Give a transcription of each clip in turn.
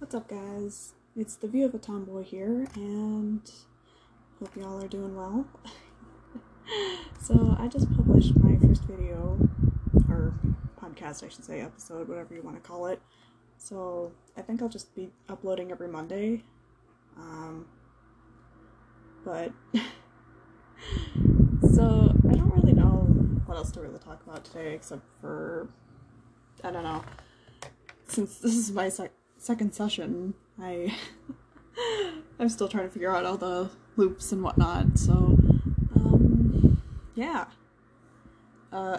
What's up, guys? It's the View of a Tomboy here, and hope y'all are doing well. so, I just published my first video, or podcast, I should say, episode, whatever you want to call it. So, I think I'll just be uploading every Monday. Um, but, so, I don't really know what else to really talk about today, except for, I don't know since this is my sec- second session, I I'm still trying to figure out all the loops and whatnot. So, um, yeah. Uh,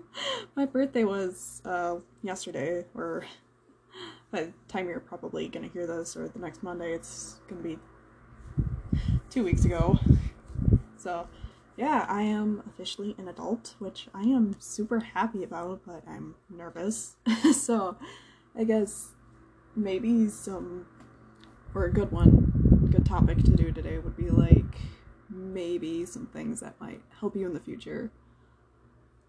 my birthday was uh, yesterday, or by the time you're probably gonna hear this, or the next Monday, it's gonna be two weeks ago. So, yeah, I am officially an adult, which I am super happy about, but I'm nervous. so, I guess maybe some, or a good one, good topic to do today would be like maybe some things that might help you in the future.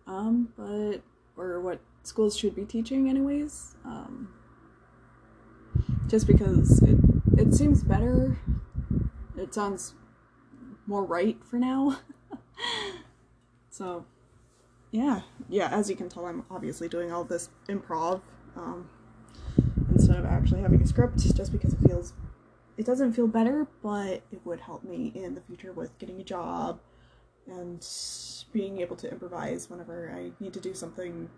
Um, but, or what schools should be teaching, anyways. Um, just because it, it seems better, it sounds more right for now. so, yeah, yeah, as you can tell, I'm obviously doing all this improv. Um, instead of actually having a script just because it feels it doesn't feel better but it would help me in the future with getting a job and being able to improvise whenever I need to do something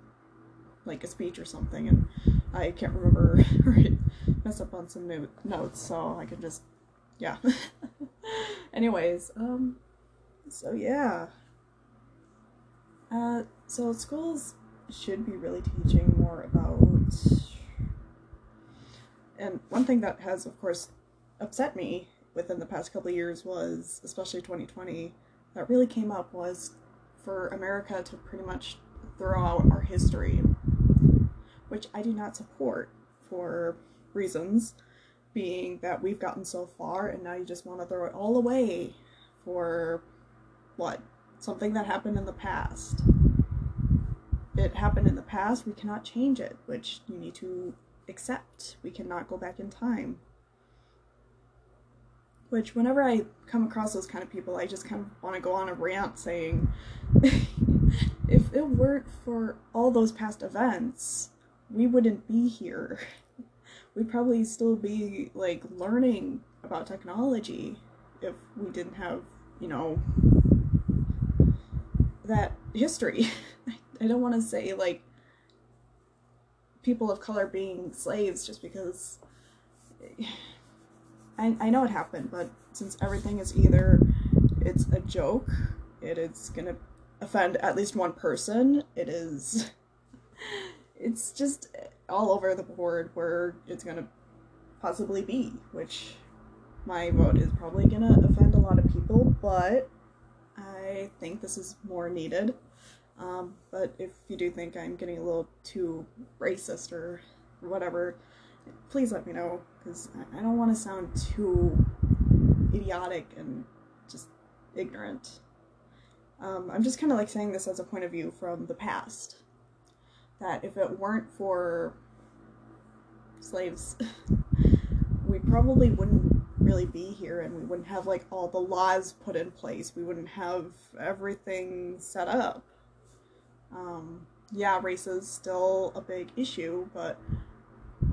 like a speech or something and I can't remember or mess up on some no- notes so I can just yeah. Anyways um so yeah. Uh so schools should be really teaching more about and one thing that has, of course, upset me within the past couple of years was, especially 2020, that really came up was for America to pretty much throw out our history, which I do not support for reasons being that we've gotten so far and now you just want to throw it all away for what? Something that happened in the past. It happened in the past, we cannot change it, which you need to accept. We cannot go back in time. Which, whenever I come across those kind of people, I just kind of want to go on a rant saying, if it weren't for all those past events, we wouldn't be here. We'd probably still be, like, learning about technology if we didn't have, you know, that history. I don't want to say, like, people of color being slaves just because I, I know it happened, but since everything is either it's a joke, it is gonna offend at least one person, it is it's just all over the board where it's gonna possibly be, which my vote is probably gonna offend a lot of people, but I think this is more needed. Um, but if you do think I'm getting a little too racist or whatever, please let me know because I don't want to sound too idiotic and just ignorant. Um, I'm just kind of like saying this as a point of view from the past. That if it weren't for slaves, we probably wouldn't really be here and we wouldn't have like all the laws put in place. We wouldn't have everything set up. Um, yeah, race is still a big issue, but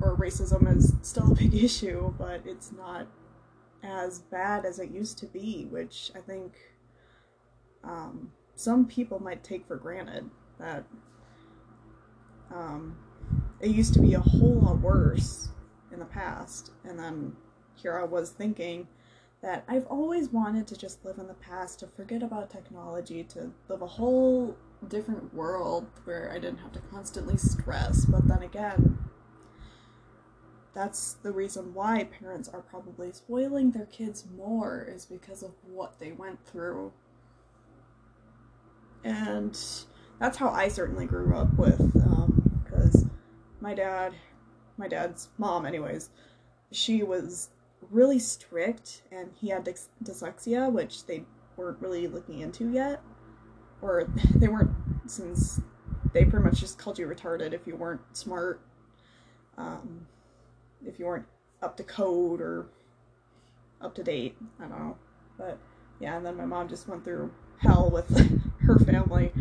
or racism is still a big issue, but it's not as bad as it used to be, which I think um, some people might take for granted that um, it used to be a whole lot worse in the past, and then here I was thinking that I've always wanted to just live in the past, to forget about technology, to live a whole different world where I didn't have to constantly stress. But then again, that's the reason why parents are probably spoiling their kids more, is because of what they went through. And that's how I certainly grew up with, um because um, my dad, my dad's mom, anyways, she was really strict and he had dys- dyslexia, which they weren't really looking into yet. Or they weren't, since they pretty much just called you retarded if you weren't smart. Um, if you weren't up to code or up to date. I don't know. But yeah, and then my mom just went through hell with her family.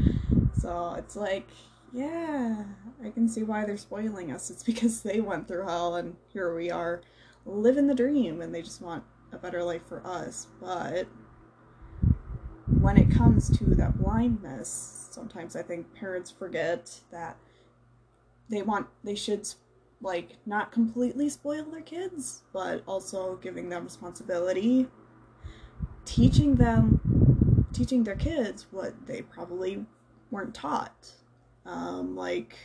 So it's like, yeah, I can see why they're spoiling us. It's because they went through hell and here we are living the dream and they just want a better life for us. But when it comes to that blindness, sometimes I think parents forget that they want they should like not completely spoil their kids, but also giving them responsibility, teaching them teaching their kids what they probably weren't taught. Um, like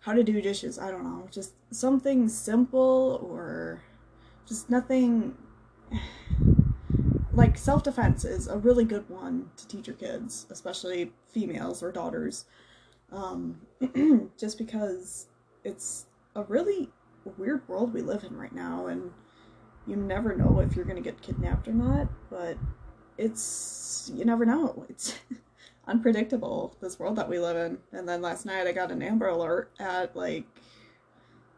how to do dishes, I don't know, just something simple or just nothing like self defense is a really good one to teach your kids, especially females or daughters, um, just because it's a really weird world we live in right now, and you never know if you're gonna get kidnapped or not. But it's you never know. It's unpredictable this world that we live in. And then last night I got an Amber Alert at like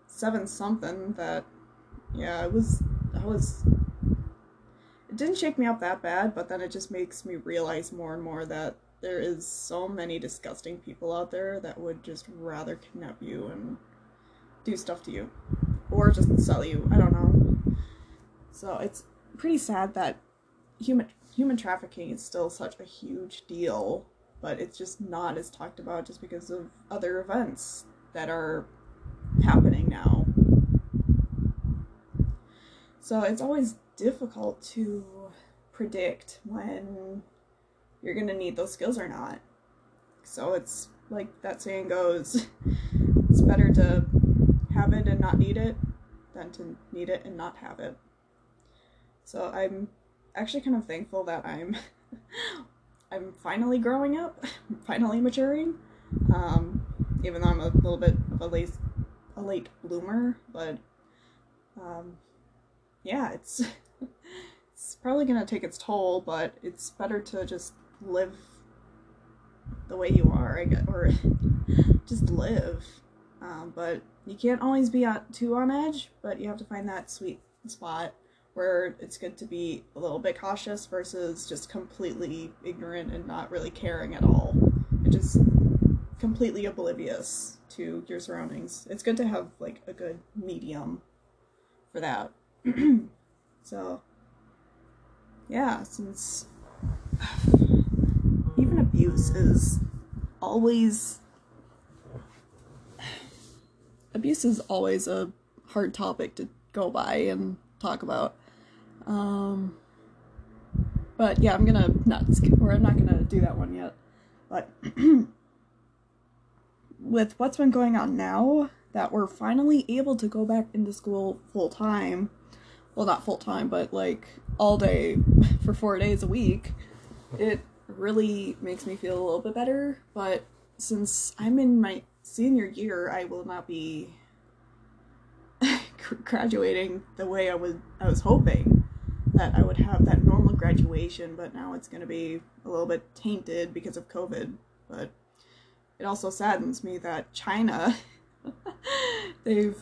seven something that yeah I was I was it didn't shake me up that bad, but then it just makes me realize more and more that there is so many disgusting people out there that would just rather kidnap you and do stuff to you or just sell you. I don't know. So it's pretty sad that human human trafficking is still such a huge deal, but it's just not as talked about just because of other events that are happening now. So it's always difficult to predict when you're going to need those skills or not. So it's like that saying goes it's better to have it and not need it than to need it and not have it. So I'm actually kind of thankful that I'm I'm finally growing up, finally maturing. Um, even though I'm a little bit of a late a late bloomer, but um, yeah, it's it's probably gonna take its toll, but it's better to just live the way you are, I guess, or just live. Um, but you can't always be on, too on edge, but you have to find that sweet spot where it's good to be a little bit cautious versus just completely ignorant and not really caring at all and just completely oblivious to your surroundings. It's good to have like a good medium for that. so, yeah, since even abuse is always abuse is always a hard topic to go by and talk about. Um, but yeah, I'm gonna not skip, or I'm not gonna do that one yet. But with what's been going on now, that we're finally able to go back into school full time. Well, not full time, but like all day for four days a week. It really makes me feel a little bit better. But since I'm in my senior year, I will not be graduating the way I was I was hoping that I would have that normal graduation, but now it's going to be a little bit tainted because of COVID. But it also saddens me that China they've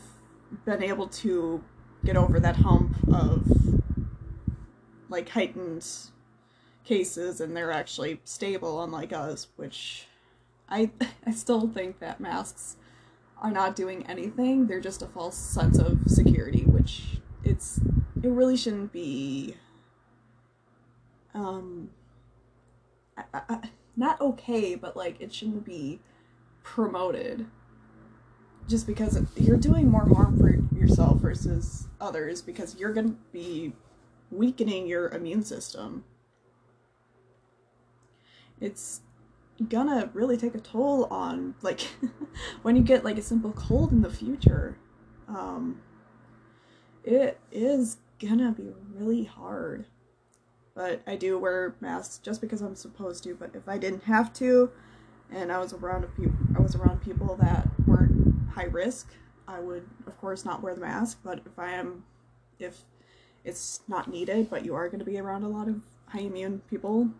been able to get over that hump of like heightened cases and they're actually stable unlike us which i i still think that masks are not doing anything. They're just a false sense of security which it's it really shouldn't be. Um I, I, not okay but like it shouldn't be promoted just because you're doing more harm for yourself versus others because you're going to be weakening your immune system. It's gonna really take a toll on like when you get like a simple cold in the future. Um it is gonna be really hard. But I do wear masks just because I'm supposed to, but if I didn't have to and I was around a few I was around people that weren't high risk, I would of course not wear the mask. But if I am, if it's not needed, but you are going to be around a lot of high immune people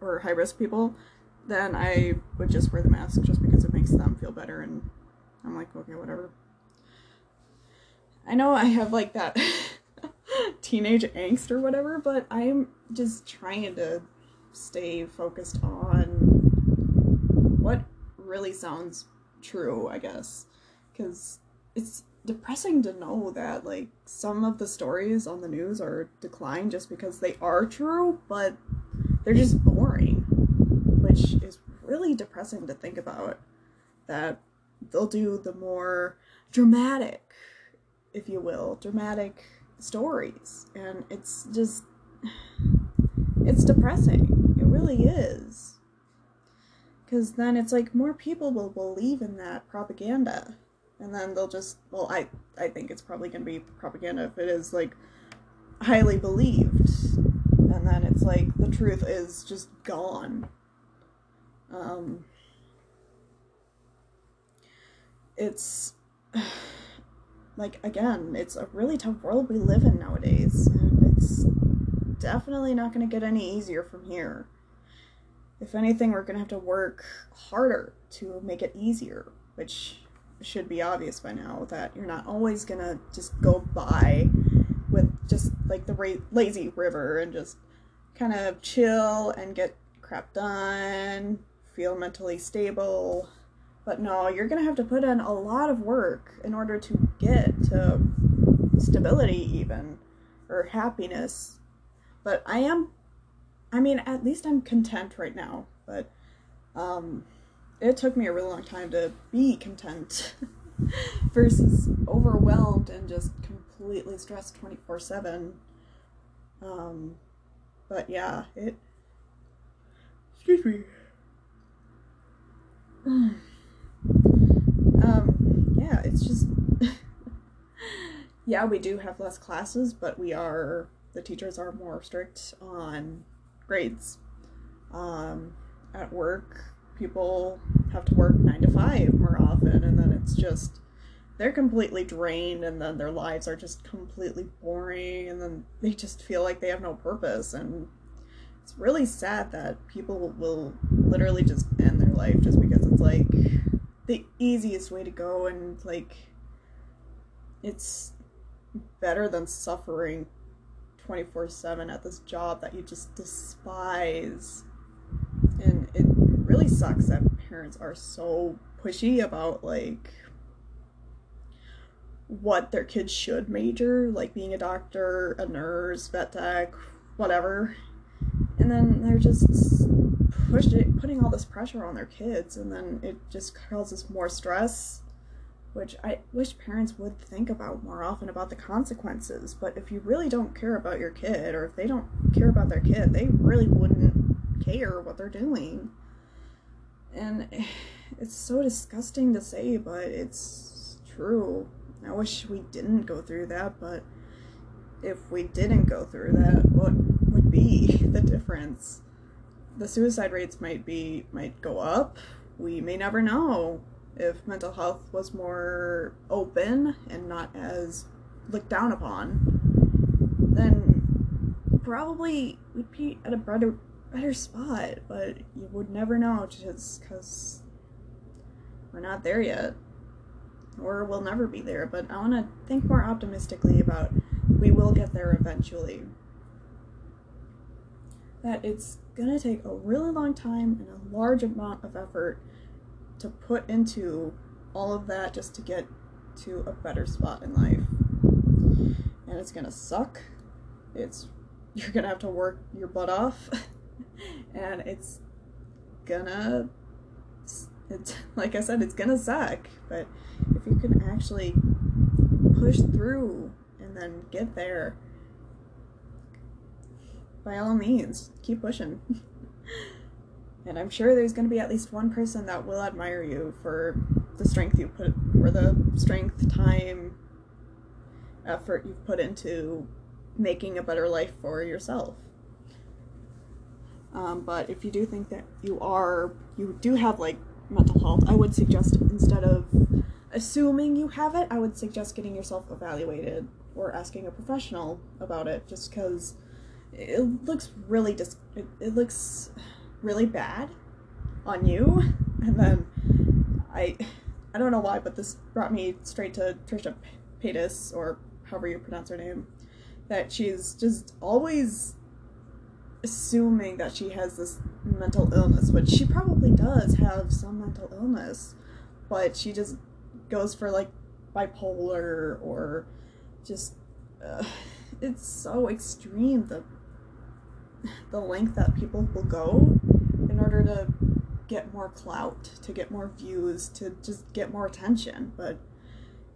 or high risk people, then I would just wear the mask just because it makes them feel better. And I'm like, okay, whatever. I know I have like that teenage angst or whatever, but I'm just trying to stay focused on what really sounds true, I guess. Because it's depressing to know that, like, some of the stories on the news are declined just because they are true, but they're just boring. Which is really depressing to think about. That they'll do the more dramatic, if you will, dramatic stories. And it's just. It's depressing. It really is. Because then it's like more people will believe in that propaganda. And then they'll just, well, I, I think it's probably going to be propaganda if it is like highly believed. And then it's like the truth is just gone. Um, it's like again, it's a really tough world we live in nowadays, and it's definitely not going to get any easier from here. If anything, we're going to have to work harder to make it easier, which should be obvious by now that you're not always going to just go by with just like the ra- lazy river and just kind of chill and get crap done, feel mentally stable. But no, you're going to have to put in a lot of work in order to get to stability, even, or happiness. But I am, I mean, at least I'm content right now. But um, it took me a really long time to be content versus overwhelmed and just completely stressed 24 7. Um, but yeah, it. Excuse me. um, yeah, it's just. yeah, we do have less classes, but we are. The teachers are more strict on grades. Um, at work, people have to work nine to five more often, and then it's just they're completely drained and then their lives are just completely boring and then they just feel like they have no purpose and it's really sad that people will literally just end their life just because it's like the easiest way to go and like it's better than suffering 24/7 at this job that you just despise and it really sucks that parents are so pushy about like what their kids should major, like being a doctor, a nurse, vet tech, whatever. And then they're just pushed it, putting all this pressure on their kids, and then it just causes more stress, which I wish parents would think about more often about the consequences. But if you really don't care about your kid, or if they don't care about their kid, they really wouldn't care what they're doing. And it's so disgusting to say, but it's true. I wish we didn't go through that, but if we didn't go through that, what would be the difference? The suicide rates might be might go up. We may never know if mental health was more open and not as looked down upon. Then probably we'd be at a better better spot, but you would never know just because we're not there yet or we'll never be there, but I want to think more optimistically about we will get there eventually. That it's to take a really long time and a large amount of effort to put into all of that just to get to a better spot in life. And it's to suck. It's you're to have to work your butt off and it's gonna it's like I said it's gonna suck, but if you can actually push through and then get there, by all means, keep pushing. And I'm sure there's going to be at least one person that will admire you for the strength you put, for the strength, time, effort you've put into making a better life for yourself. Um, but if you do think that you are, you do have like mental health, I would suggest instead of assuming you have it, I would suggest getting yourself evaluated or asking a professional about it just because it looks really dis- it, it looks really bad on you. And then I I don't know why but this brought me straight to Trisha Paytas, or however you pronounce her name, that she's just always assuming that she has this mental illness, which she probably does have some mental illness, but she just goes for like bipolar or just uh, it's so extreme the the length that people will go order to get more clout, to get more views, to just get more attention. But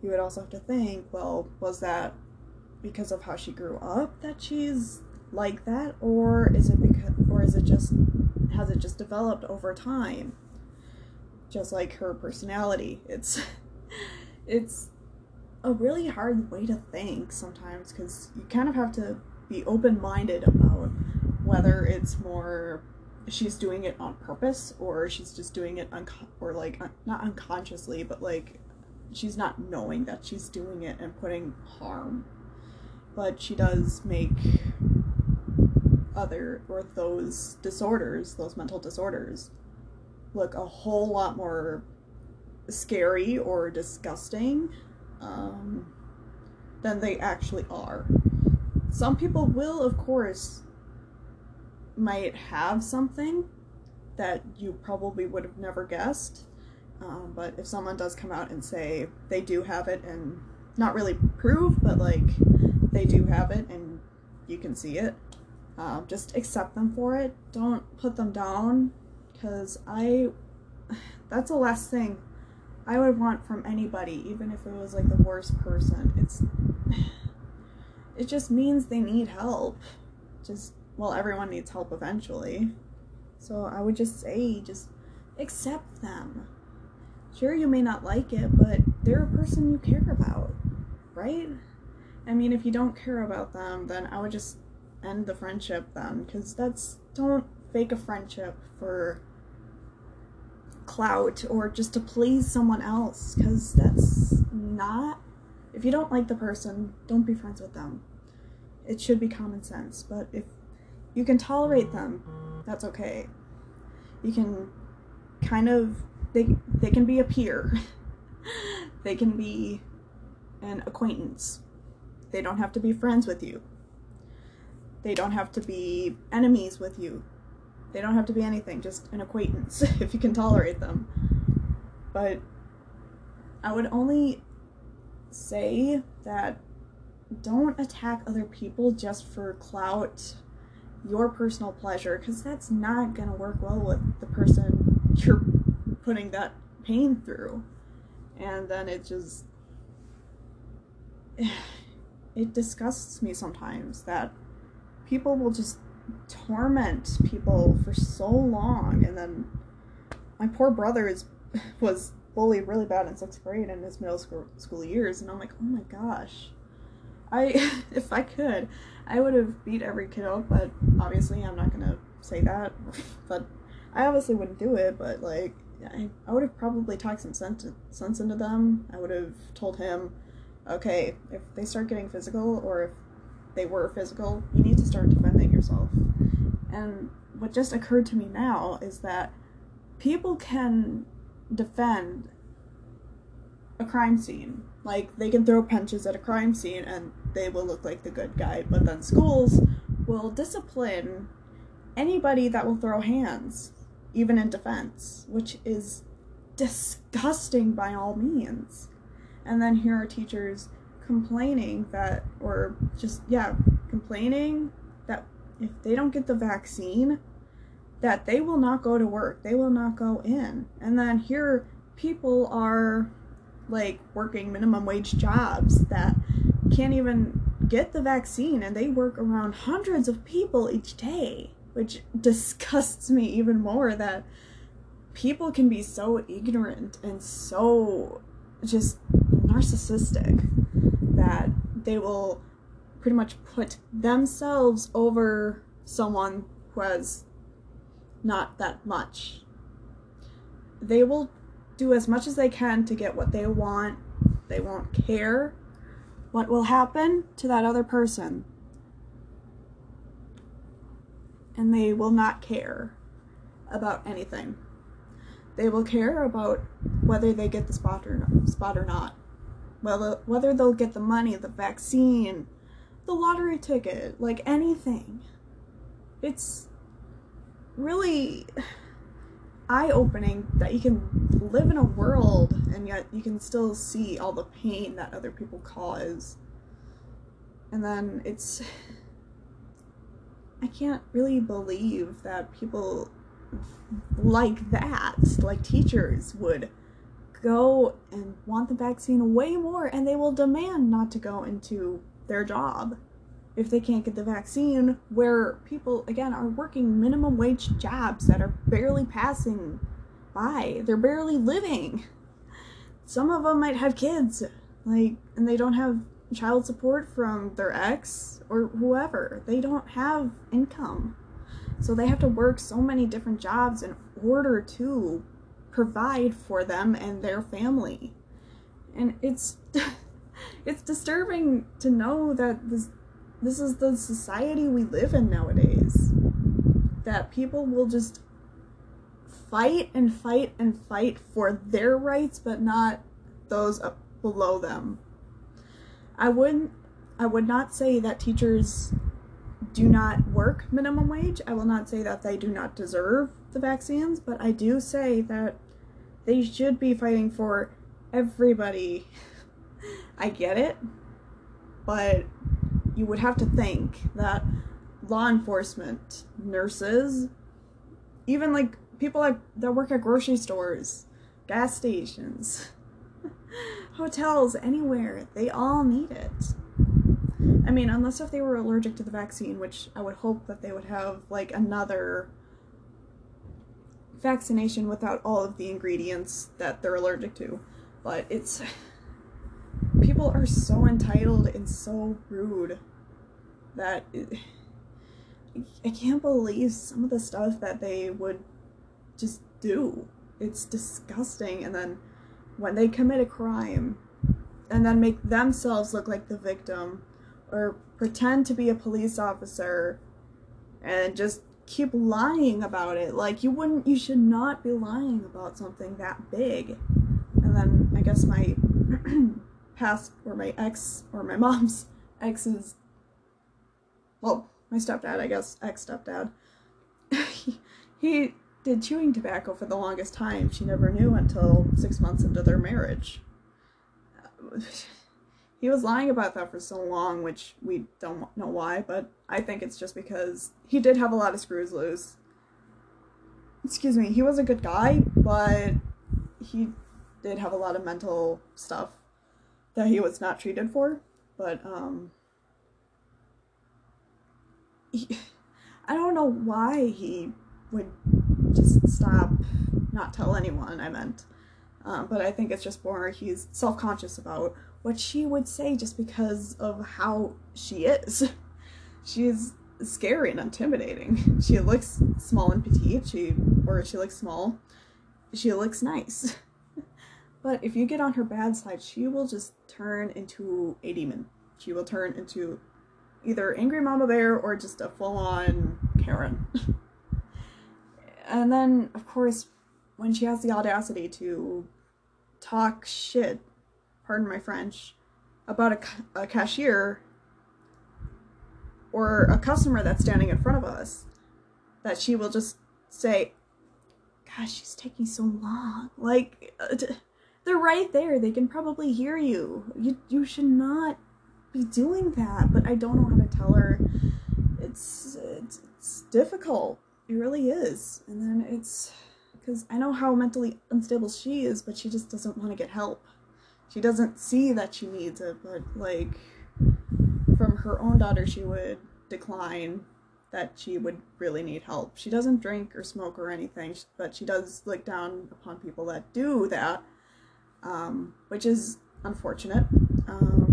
you would also have to think, well, was that because of how she grew up that she's like that? Or is it because or is it just has it just developed over time? Just like her personality. It's it's a really hard way to think sometimes because you kind of have to be open-minded about whether it's more she's doing it on purpose or she's just doing it unco- or like un- not unconsciously but like she's not knowing that she's doing it and putting harm. But she does make other or those disorders those mental disorders look a whole lot more scary or disgusting um, than they actually are. Some people will of course might have something that you probably would have never guessed. Um, but if someone does come out and say they do have it and not really prove, but like they do have it and you can see it, um, just accept them for it. Don't put them down because I, that's the last thing I would want from anybody, even if it was like the worst person. It's, it just means they need help. Just well, everyone needs help eventually. So I would just say, just accept them. Sure, you may not like it, but they're a person you care about, right? I mean, if you don't care about them, then I would just end the friendship then, because that's, don't fake a friendship for clout or just to please someone else, because that's not, if you don't like the person, don't be friends with them. It should be common sense, but if you can tolerate them. That's okay. You can kind of they they can be a peer. they can be an acquaintance. They don't have to be friends with you. They don't have to be enemies with you. They don't have to be anything, just an acquaintance if you can tolerate them. But I would only say that don't attack other people just for clout your personal pleasure because that's not going to work well with the person you're putting that pain through. And then it just. It disgusts me sometimes that people will just torment people for so long and then my poor brother is was bullied really bad in sixth grade in his middle school school years and i'm like oh my gosh I, if I could, I would have beat every kid up, but obviously I'm not gonna say that. but I obviously wouldn't do it, but like, I, I would have probably talked some sense, sense into them. I would have told him, okay, if they start getting physical, or if they were physical, you need to start defending yourself. And what just occurred to me now is that people can defend a crime scene. Like they can throw punches at a crime scene and they will look like the good guy, but then schools will discipline anybody that will throw hands, even in defense, which is disgusting by all means. And then here are teachers complaining that, or just, yeah, complaining that if they don't get the vaccine, that they will not go to work, they will not go in. And then here people are like working minimum wage jobs that can't even get the vaccine and they work around hundreds of people each day, which disgusts me even more that people can be so ignorant and so just narcissistic that they will pretty much put themselves over someone who has not that much. They will do as much as they can to get what they want. They won't care what will happen to that other person. And they will not care about anything. They will care about whether they get the spot or not, spot or not. whether whether they'll get the money, the vaccine, the lottery ticket, like anything. It's really eye opening that you can live in a world and yet you can still see all the pain that other people cause. And then it's. I can't really believe that people like that, like teachers, would go and want the vaccine way more and they will demand not to go into their job if they can't get the vaccine, where people, again, are working minimum wage jobs that are barely passing by. They're barely living. Some of them might have kids, like, and they don't have child support from their ex or whoever. They don't have income. So they have to work so many different jobs in order to provide for them and their family. And it's it's disturbing to know that this this is the society we live in nowadays. That people will just fight and fight and fight for their rights, but not those up below them. I wouldn't I would not say that teachers do not work minimum wage. I will not say that they do not deserve the vaccines, but I do say that they should be fighting for everybody. I get it, but you would have to think that law enforcement, nurses, even like people like that work at grocery stores, gas stations, hotels, anywhere, they all need it. I mean, unless if they were allergic to the vaccine, which I would hope that they would have like another vaccination without all of the ingredients that they're allergic to. But it's people are so entitled and so rude that it, I can't believe some of the stuff that they would just do. It's disgusting. And then when they commit a crime and then make themselves look like the victim or pretend to be a police officer and just keep lying about it. Like you wouldn't you should not be lying about something that big. And then I guess my past or my ex or my mom's ex's well, my stepdad, I guess, ex stepdad. he, he did chewing tobacco for the longest time. She never knew until six months into their marriage. He was lying about that for so long, which we don't know why, but I think it's just because he did have a lot of screws loose. Excuse me, he was a good guy, but he did have a lot of mental stuff that he was not treated for. But, um, he, I don't know why he would just stop, not tell anyone, I meant. Um, but I think it's just more he's self conscious about what she would say just because of how she is. She's scary and intimidating. She looks small and petite, she or she looks small. She looks nice. but if you get on her bad side, she will just turn into a demon. She will turn into either angry mama bear or just a full-on Karen. and then of course when she has the audacity to talk shit pardon my French, about a, a cashier or a customer that's standing in front of us, that she will just say, Gosh, she's taking so long. Like, uh, they're right there. They can probably hear you. You, you should not be doing that. But I don't know how to tell her. It's, it's, it's difficult. It really is. And then it's because I know how mentally unstable she is, but she just doesn't want to get help she doesn't see that she needs it, but like from her own daughter, she would decline that she would really need help. She doesn't drink or smoke or anything, but she does look down upon people that do that, um, which is unfortunate. Um,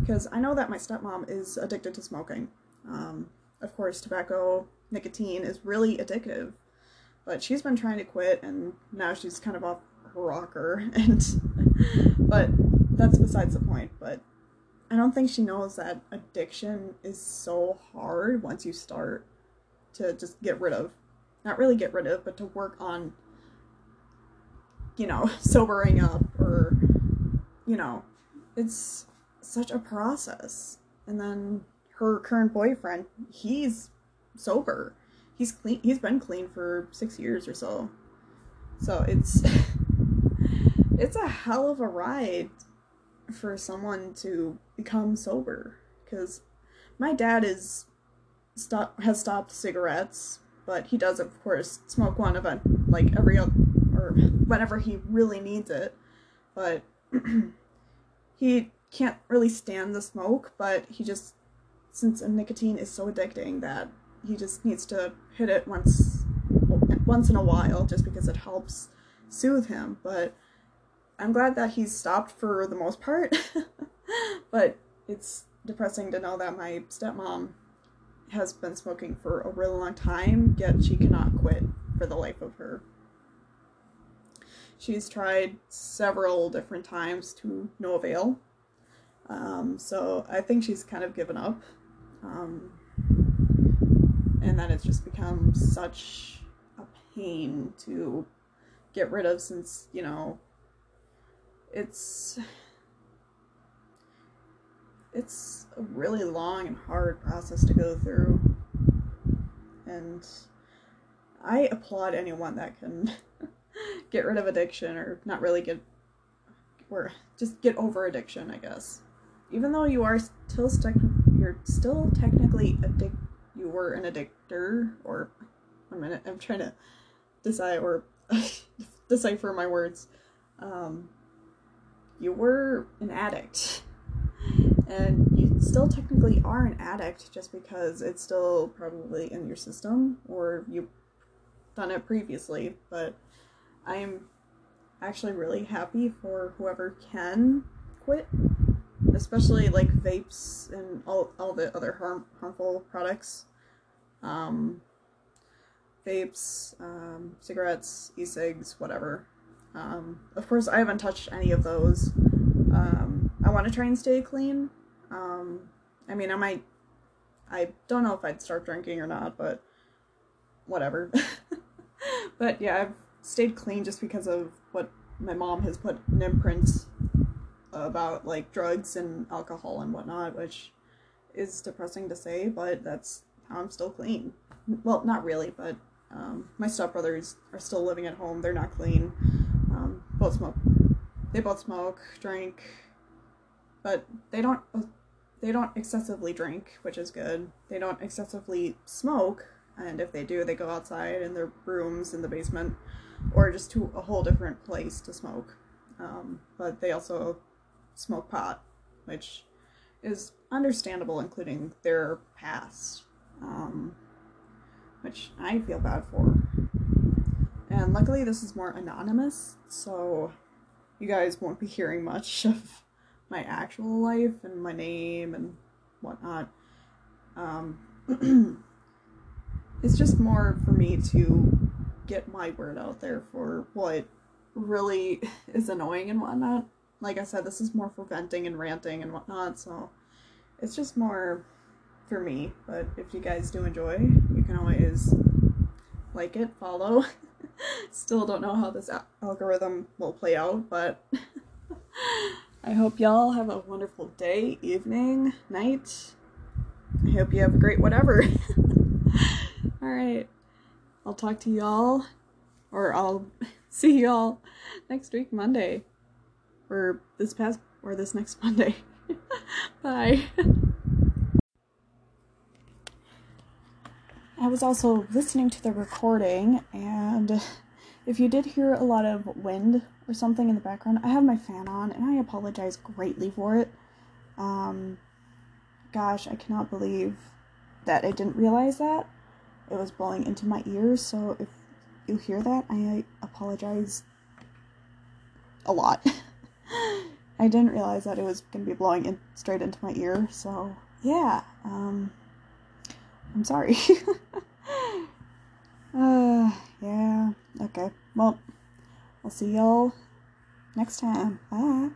because I know that my stepmom is addicted to smoking. Um, of course, tobacco, nicotine is really addictive, but she's been trying to quit, and now she's kind of off her rocker and but that's besides the point but i don't think she knows that addiction is so hard once you start to just get rid of not really get rid of but to work on you know sobering up or you know, it's such a process. And then her current boyfriend, he's sober. He's clean. He's been clean for six years or so. So it's it's a hell of a ride for someone to become sober. Because my dad is stop has stopped cigarettes, but he does of course smoke one of event like every other or whenever he really needs it. But he can't really stand the smoke, but he just since nicotine is so addicting that he just needs to hit it once once in a while just because it helps soothe him. But I'm glad that he's stopped for the most part. but it's depressing to know that my stepmom has been smoking for a really long time, yet she cannot quit for the life of her. She's tried several different times to no avail. Um, so I think she's kind of given up. Um, and then it's just become such a pain to get rid of since, you know, it's it's a really long and hard process to go through. And I applaud anyone that can get rid of addiction or not really get or just get over addiction, I guess. Even though you are still stuck you're still technically addict you were an addictor or one minute, I'm trying to decide or decipher my words. Um, you were an addict. And you still technically are an addict just because it's still probably in your system or you've done it previously. But I'm actually really happy for whoever can quit, especially like vapes and all, all the other harm, harmful products. Um, vapes, um, cigarettes, e-cigs, whatever. Um, of course, I haven't touched any of those. Um, I want to try and stay clean. Um, I mean, I might. I don't know if I'd start drinking or not, but whatever. but yeah, I've stayed clean just because of what my mom has put an imprint about like drugs and alcohol and whatnot, which is depressing to say, but that's how I'm still clean. Well, not really, but um, my stepbrothers are still living at home. They're not clean. Um, both smoke. They both smoke, drink, but they don't. They don't excessively drink, which is good. They don't excessively smoke, and if they do, they go outside in their rooms in the basement, or just to a whole different place to smoke. Um, but they also smoke pot, which is understandable, including their past, um, which I feel bad for. And luckily, this is more anonymous, so you guys won't be hearing much of my actual life and my name and whatnot. Um, it's just more for me to get my word out there for what really is annoying and whatnot. Like I said, this is more for venting and ranting and whatnot, so it's just more for me. But if you guys do enjoy, you can always like it, follow. Still don't know how this algorithm will play out, but I hope y'all have a wonderful day, evening, night. I hope you have a great whatever. Alright. I'll talk to y'all, or I'll see y'all next week, Monday. Or this past, or this next Monday. Bye. I was also listening to the recording, and if you did hear a lot of wind or something in the background, I have my fan on, and I apologize greatly for it. Um, gosh, I cannot believe that I didn't realize that. It was blowing into my ears, so if you hear that, I apologize a lot. I didn't realize that it was going to be blowing in straight into my ear, so yeah, um, I'm sorry. uh, yeah, okay. Well, I'll see y'all next time. Bye.